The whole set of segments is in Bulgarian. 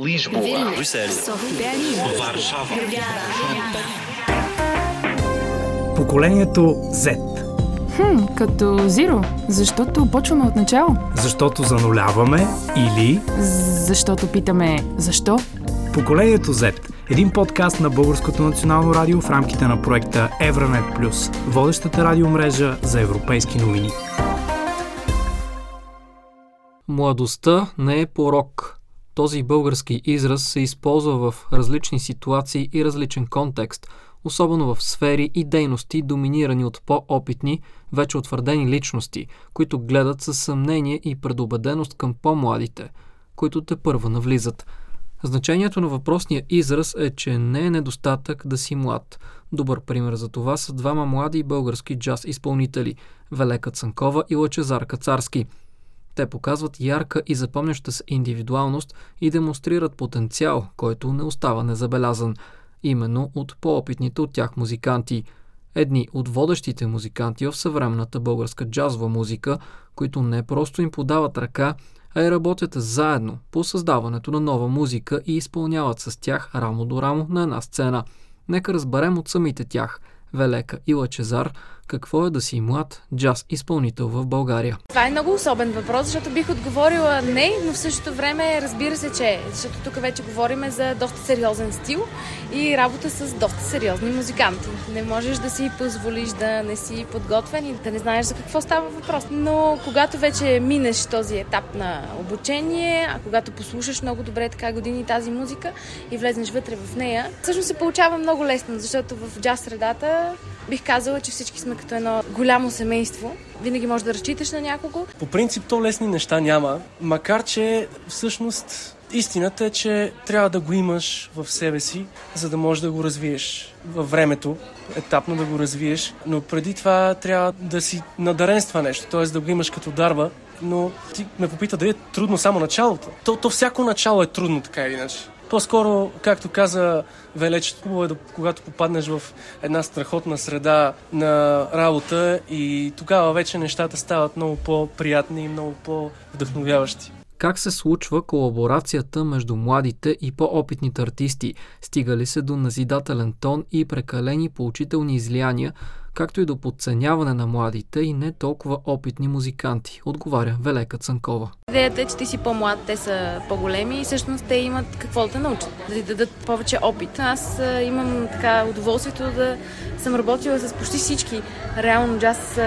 Lisboa, Брюксел, Варшава, Поколението Z. Хм, като Zero, защото почваме от начало. Защото зануляваме или Защото питаме защо? Поколението Z. Един подкаст на Българското национално радио в рамките на проекта Евранет Плюс, водещата радиомрежа за европейски новини. Младостта не е порок. Този български израз се използва в различни ситуации и различен контекст, особено в сфери и дейности, доминирани от по-опитни, вече утвърдени личности, които гледат със съмнение и предубеденост към по-младите, които те първа навлизат. Значението на въпросния израз е, че не е недостатък да си млад. Добър пример за това са двама млади български джаз изпълнители – Велека Цанкова и Лъчезар Кацарски – те показват ярка и запомняща се индивидуалност и демонстрират потенциал, който не остава незабелязан, именно от по-опитните от тях музиканти. Едни от водещите музиканти в съвременната българска джазова музика, които не просто им подават ръка, а и работят заедно по създаването на нова музика и изпълняват с тях рамо до рамо на една сцена. Нека разберем от самите тях, Велека и Лъчезар, какво е да си млад джаз изпълнител в България. Това е много особен въпрос, защото бих отговорила не, но в същото време разбира се, че е. Защото тук вече говорим за доста сериозен стил и работа с доста сериозни музиканти. Не можеш да си позволиш да не си подготвен и да не знаеш за какво става въпрос. Но когато вече минеш този етап на обучение, а когато послушаш много добре така години тази музика и влезнеш вътре в нея, всъщност се получава много лесно, защото в джаз средата бих казала, че всички сме като едно голямо семейство. Винаги можеш да разчиташ на някого. По принцип то лесни неща няма, макар че всъщност истината е, че трябва да го имаш в себе си, за да можеш да го развиеш във времето, етапно да го развиеш, но преди това трябва да си надарен с това нещо, т.е. да го имаш като дарба, но ти ме попита дали е трудно само началото. То, то всяко начало е трудно, така или иначе. По-скоро, както каза Велеч, хубаво е да, когато попаднеш в една страхотна среда на работа и тогава вече нещата стават много по-приятни и много по-вдъхновяващи. Как се случва колаборацията между младите и по-опитните артисти? Стига ли се до назидателен тон и прекалени поучителни излияния, както и до подценяване на младите и не толкова опитни музиканти, отговаря Велека Цанкова. Идеята е, че ти си по-млад, те са по-големи и всъщност те имат какво да научат, да ти дадат повече опит. Аз имам така удоволствието да съм работила с почти всички реално джаз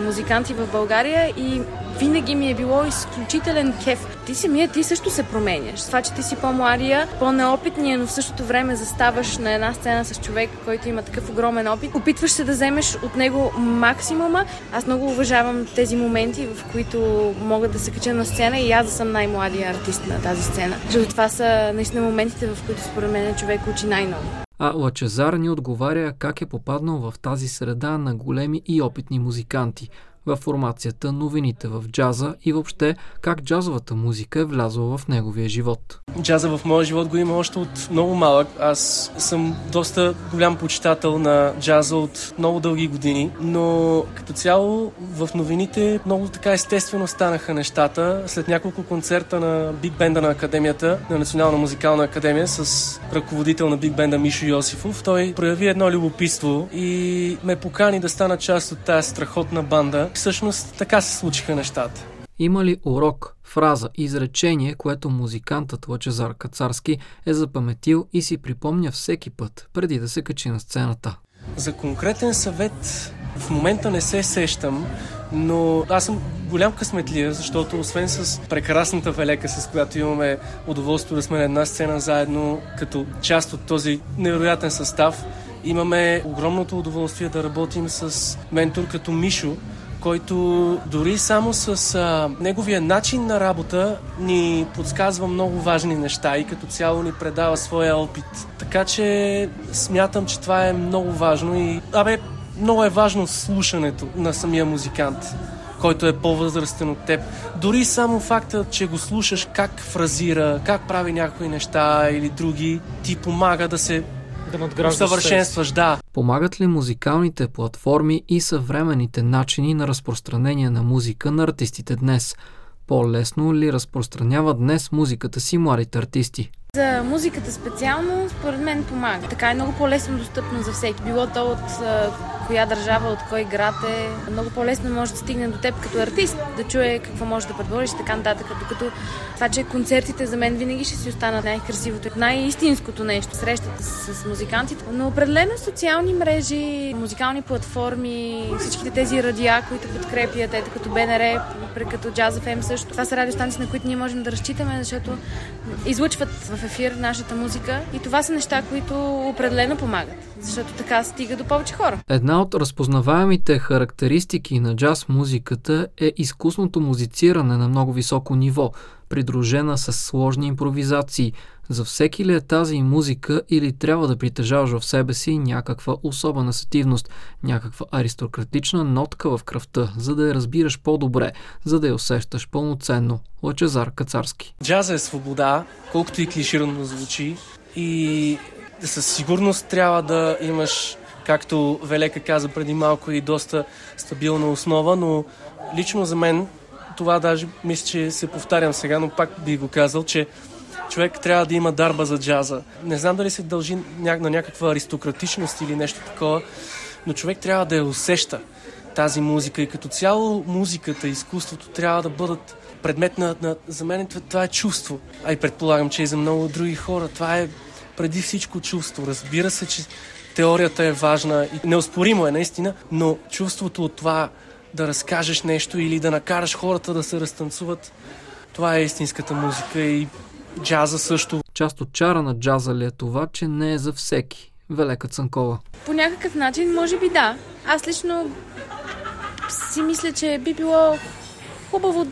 музиканти в България и винаги ми е било изключителен кеф. Ти самия, ти също се променяш. Това, че ти си по-младия, по-неопитния, но в същото време заставаш на една сцена с човек, който има такъв огромен опит. Опитваш се да вземеш от него максимума. Аз много уважавам тези моменти, в които могат да се кача на сцена и аз да съм най-младия артист на тази сцена. Защото това са наистина моментите, в които според мен човек учи най-много. А Лачезар ни отговаря как е попаднал в тази среда на големи и опитни музиканти – във формацията новините в джаза и въобще как джазовата музика е влязла в неговия живот. Джаза в моя живот го има още от много малък. Аз съм доста голям почитател на джаза от много дълги години, но като цяло в новините много така естествено станаха нещата. След няколко концерта на Биг Бенда на Академията, на Национална музикална академия с ръководител на Биг Бенда Мишо Йосифов, той прояви едно любопитство и ме покани да стана част от тази страхотна банда всъщност така се случиха нещата. Има ли урок, фраза, изречение, което музикантът Лъчезар Кацарски е запаметил и си припомня всеки път, преди да се качи на сцената? За конкретен съвет в момента не се сещам, но аз съм голям късметлия, защото освен с прекрасната велека, с която имаме удоволствие да сме на една сцена заедно, като част от този невероятен състав, имаме огромното удоволствие да работим с ментор като Мишо, който дори само с а, неговия начин на работа ни подсказва много важни неща и като цяло ни предава своя опит. Така че смятам, че това е много важно и абе, много е важно слушането на самия музикант който е по-възрастен от теб. Дори само факта, че го слушаш как фразира, как прави някои неща или други, ти помага да се да надграждаш усъвършенстваш, да. Помагат ли музикалните платформи и съвременните начини на разпространение на музика на артистите днес? По-лесно ли разпространяват днес музиката си младите артисти? За музиката специално, според мен помага. Така е много по-лесно достъпно за всеки. Било то от коя държава, от кой град е. Много по-лесно може да стигне до теб като артист, да чуе какво може да предложиш и така нататък. Докато това, че концертите за мен винаги ще си останат най-красивото, най-истинското нещо. Срещата с, музикантите. Но определено социални мрежи, музикални платформи, всичките тези радиа, които подкрепят, ето като БНР, като Jazz FM също. Това са радиостанции, на които ние можем да разчитаме, защото излъчват в ефир нашата музика и това са неща, които определено помагат, защото така стига до повече хора. Една от разпознаваемите характеристики на джаз музиката е изкусното музициране на много високо ниво, придружена с сложни импровизации. За всеки ли е тази музика или трябва да притежаваш в себе си някаква особена сетивност, някаква аристократична нотка в кръвта, за да я разбираш по-добре, за да я усещаш пълноценно. Лъчезар Кацарски. Джаза е свобода, колкото и клиширано звучи и със сигурност трябва да имаш както Велека каза преди малко и доста стабилна основа, но лично за мен това даже мисля, че се повтарям сега, но пак би го казал, че човек трябва да има дарба за джаза. Не знам дали се дължи на някаква аристократичност или нещо такова, но човек трябва да я усеща тази музика и като цяло музиката, изкуството трябва да бъдат предмет на, на за мен това е чувство. А и предполагам, че и за много други хора това е преди всичко чувство. Разбира се, че теорията е важна и неоспоримо е наистина, но чувството от това да разкажеш нещо или да накараш хората да се разтанцуват, това е истинската музика и джаза също. Част от чара на джаза ли е това, че не е за всеки? Велека Цанкова. По някакъв начин, може би да. Аз лично си мисля, че би било хубаво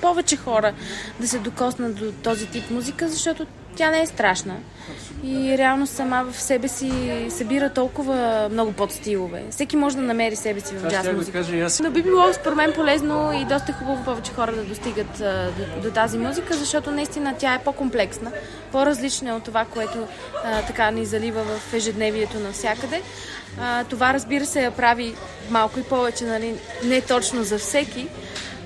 повече хора да се докоснат до този тип музика, защото тя не е страшна. И реално сама в себе си събира толкова много подстилове. Всеки може да намери себе си в джаз музика. Да аз... Но би било според мен полезно и доста хубаво повече хора да достигат до, до тази музика, защото наистина тя е по-комплексна, по-различна от това, което а, така ни залива в ежедневието навсякъде. А, това разбира се я прави малко и повече, нали, не точно за всеки,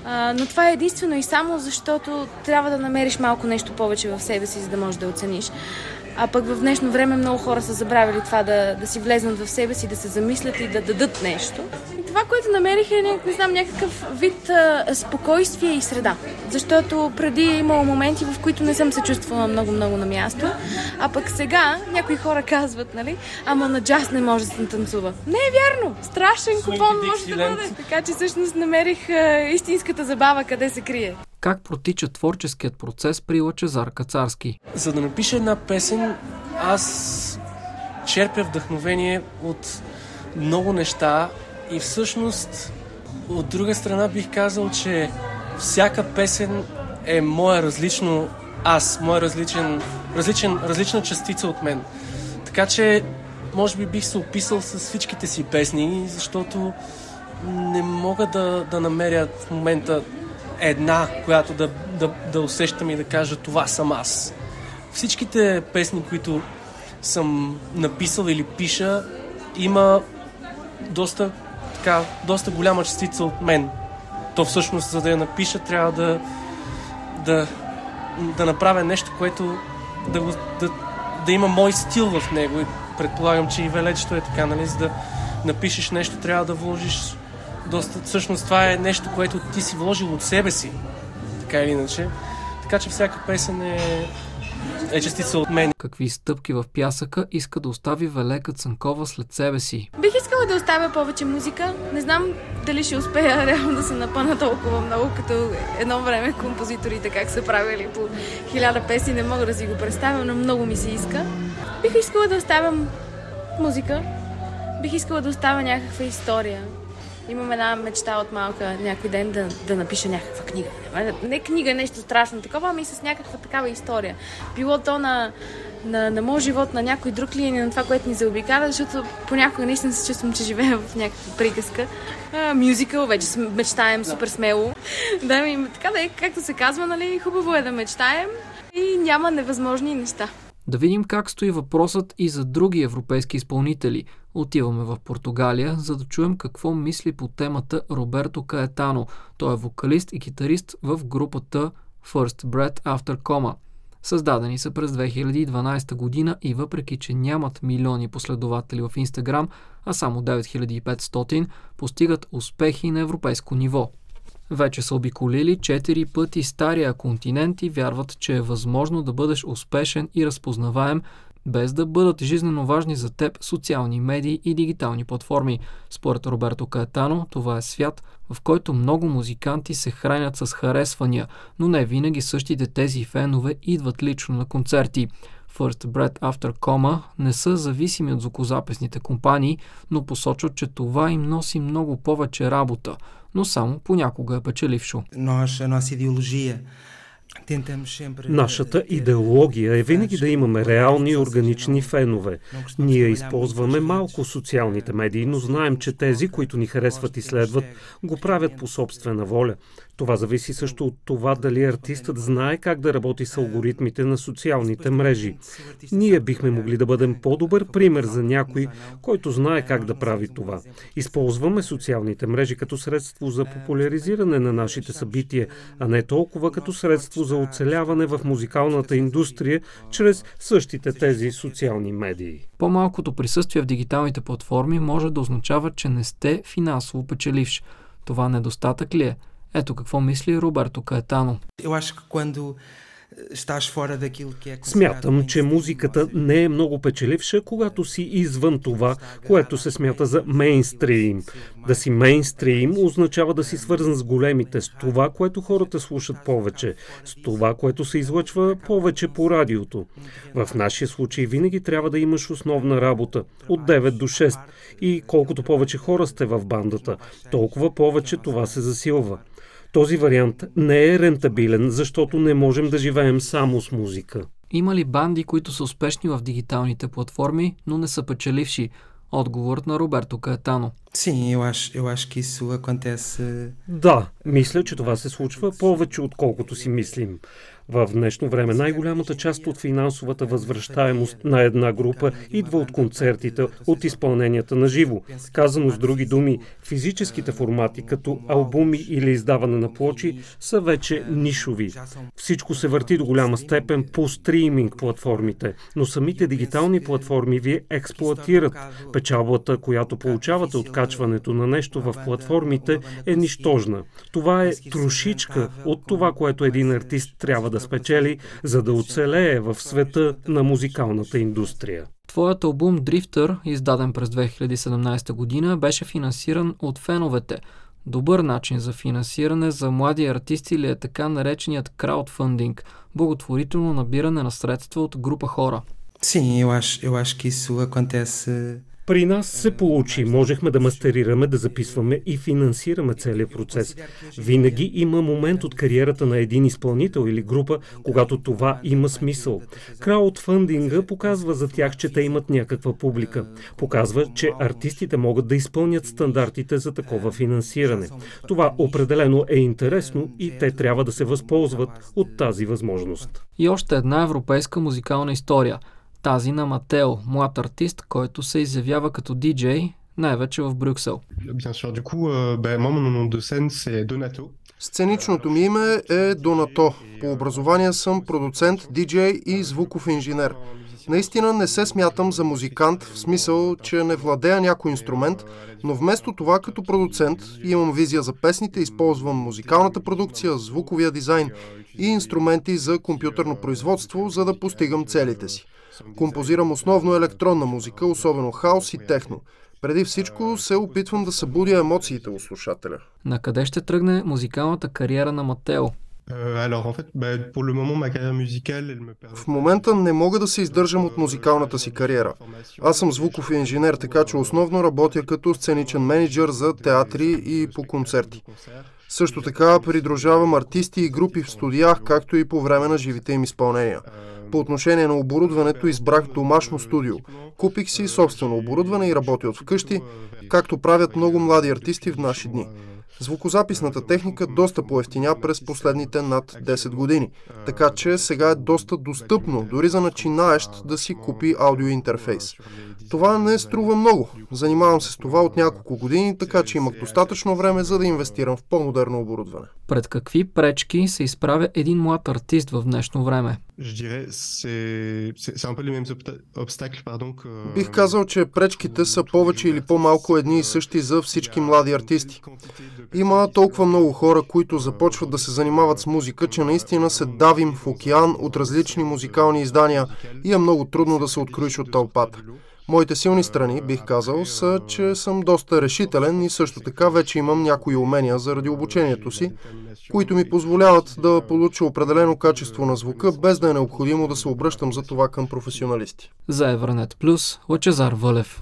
но това е единствено и само защото трябва да намериш малко нещо повече в себе си, за да можеш да оцениш. А пък в днешно време много хора са забравили това да, да си влезнат в себе си, да се замислят и да дадат нещо. И това, което намерих е, не знам, някакъв вид а, спокойствие и среда. Защото преди е имало моменти, в които не съм се чувствала много-много на място. А пък сега някои хора казват, нали, ама на джаз не може да се танцува. Не е вярно! Страшен купон може да бъде. Така че всъщност намерих а, истинската забава къде се крие как протича творческият процес при Лъчезар Кацарски. За да напиша една песен, аз черпя вдъхновение от много неща и всъщност от друга страна бих казал, че всяка песен е моя различно аз, моя различен, различен, различна частица от мен. Така че, може би бих се описал с всичките си песни, защото не мога да, да намеря в момента една, която да, да, да усещам и да кажа това съм аз. Всичките песни, които съм написал или пиша, има доста, така, доста голяма частица от мен. То всъщност, за да я напиша, трябва да, да, да направя нещо, което да, да, да има мой стил в него. И предполагам, че и велечето е така, нали? За да напишеш нещо, трябва да вложиш доста, всъщност това е нещо, което ти си вложил от себе си, така или иначе. Така че всяка песен е, е частица от мен. Какви стъпки в пясъка иска да остави Велека Цанкова след себе си? Бих искала да оставя повече музика. Не знам дали ще успея реално да се напъна толкова много, като едно време композиторите как са правили по хиляда песни. Не мога да си го представя, но много ми се иска. Бих искала да оставям музика. Бих искала да оставя някаква история Имам една мечта от малка някой ден да, да напиша някаква книга. Не книга, нещо страшно такова, ами с някаква такава история. Било то на, на, на моят живот, на някой друг ли или на това, което ни заобикаля, защото понякога наистина се чувствам, че живея в някаква приказка. мюзикъл, вече мечтаем да. супер смело. да, ми, така да е, както се казва, нали, хубаво е да мечтаем и няма невъзможни неща. Да видим как стои въпросът и за други европейски изпълнители. Отиваме в Португалия, за да чуем какво мисли по темата Роберто Каетано. Той е вокалист и китарист в групата First Breath After Coma. Създадени са през 2012 година и въпреки, че нямат милиони последователи в Инстаграм, а само 9500, постигат успехи на европейско ниво. Вече са обиколили 4 пъти стария континент и вярват, че е възможно да бъдеш успешен и разпознаваем, без да бъдат жизненно важни за теб социални медии и дигитални платформи. Според Роберто Каетано, това е свят, в който много музиканти се хранят с харесвания, но не винаги същите тези фенове идват лично на концерти. First Bread After Coma не са зависими от звукозаписните компании, но посочват, че това им носи много повече работа, но само понякога е печелившо. A nossa ideologia Нашата идеология е винаги да имаме реални и органични фенове. Ние използваме малко социалните медии, но знаем, че тези, които ни харесват и следват, го правят по собствена воля. Това зависи също от това дали артистът знае как да работи с алгоритмите на социалните мрежи. Ние бихме могли да бъдем по-добър пример за някой, който знае как да прави това. Използваме социалните мрежи като средство за популяризиране на нашите събития, а не толкова като средство за оцеляване в музикалната индустрия чрез същите тези социални медии. По-малкото присъствие в дигиталните платформи може да означава, че не сте финансово печеливш. Това недостатък ли е? Ето какво мисли Роберто Каетано. É Смятам, че музиката не е много печеливша, когато си извън това, което се смята за мейнстрим. Да си мейнстрим означава да си свързан с големите, с това, което хората слушат повече, с това, което се излъчва повече по радиото. В нашия случай винаги трябва да имаш основна работа от 9 до 6 и колкото повече хора сте в бандата, толкова повече това се засилва. Този вариант не е рентабилен, защото не можем да живеем само с музика. Има ли банди, които са успешни в дигиталните платформи, но не са печеливши? Отговорът на Роберто Каетано. Sim, eu acho, eu acho que isso acontece. Да, мисля, че това се случва повече отколкото си мислим. В днешно време най-голямата част от финансовата възвръщаемост на една група идва от концертите, от изпълненията на живо. Казано с други думи, физическите формати, като албуми или издаване на плочи, са вече нишови. Всичко се върти до голяма степен по стриминг платформите, но самите дигитални платформи ви експлуатират. Печалбата, която получавате от качването на нещо в платформите е нищожна. Това е трошичка от това, което един артист трябва да спечели, за да оцелее в света на музикалната индустрия. Твоят албум Drifter, издаден през 2017 година, беше финансиран от феновете. Добър начин за финансиране за млади артисти ли е така нареченият краудфандинг, благотворително набиране на средства от група хора? Sim, eu acho, eu acho que isso acontece. При нас се получи. Можехме да мастерираме, да записваме и финансираме целият процес. Винаги има момент от кариерата на един изпълнител или група, когато това има смисъл. Краудфандинга показва за тях, че те имат някаква публика. Показва, че артистите могат да изпълнят стандартите за такова финансиране. Това определено е интересно и те трябва да се възползват от тази възможност. И още една европейска музикална история. Тази на Матео, млад артист, който се изявява като диджей, най-вече в Брюксел. Euh. Сценичното ми име е Донато. По образование съм продуцент, диджей и звуков инженер. Наистина не се смятам за музикант, в смисъл, че не владея някой инструмент, но вместо това като продуцент имам визия за песните, използвам музикалната продукция, звуковия дизайн и инструменти за компютърно производство, за да постигам целите си. Композирам основно електронна музика, особено хаос и техно. Преди всичко се опитвам да събудя емоциите у слушателя. На къде ще тръгне музикалната кариера на Матео? Permet... В момента не мога да се издържам от музикалната си кариера. Аз съм звуков инженер, така че основно работя като сценичен менеджер за театри и по концерти. Също така придружавам артисти и групи в студиях, както и по време на живите им изпълнения. По отношение на оборудването избрах домашно студио. Купих си собствено оборудване и работя от вкъщи, както правят много млади артисти в наши дни. Звукозаписната техника доста поевтиня през последните над 10 години, така че сега е доста достъпно, дори за начинаещ да си купи аудиоинтерфейс. Това не струва много. Занимавам се с това от няколко години, така че имах достатъчно време за да инвестирам в по-модерно оборудване. Пред какви пречки се изправя един млад артист в днешно време? Бих казал, че пречките са повече или по-малко едни и същи за всички млади артисти. Има толкова много хора, които започват да се занимават с музика, че наистина се давим в океан от различни музикални издания и е много трудно да се откроиш от тълпата. Моите силни страни, бих казал, са, че съм доста решителен и също така вече имам някои умения заради обучението си, които ми позволяват да получа определено качество на звука, без да е необходимо да се обръщам за това към професионалисти. За Евранет Плюс, Лачезар Вълев.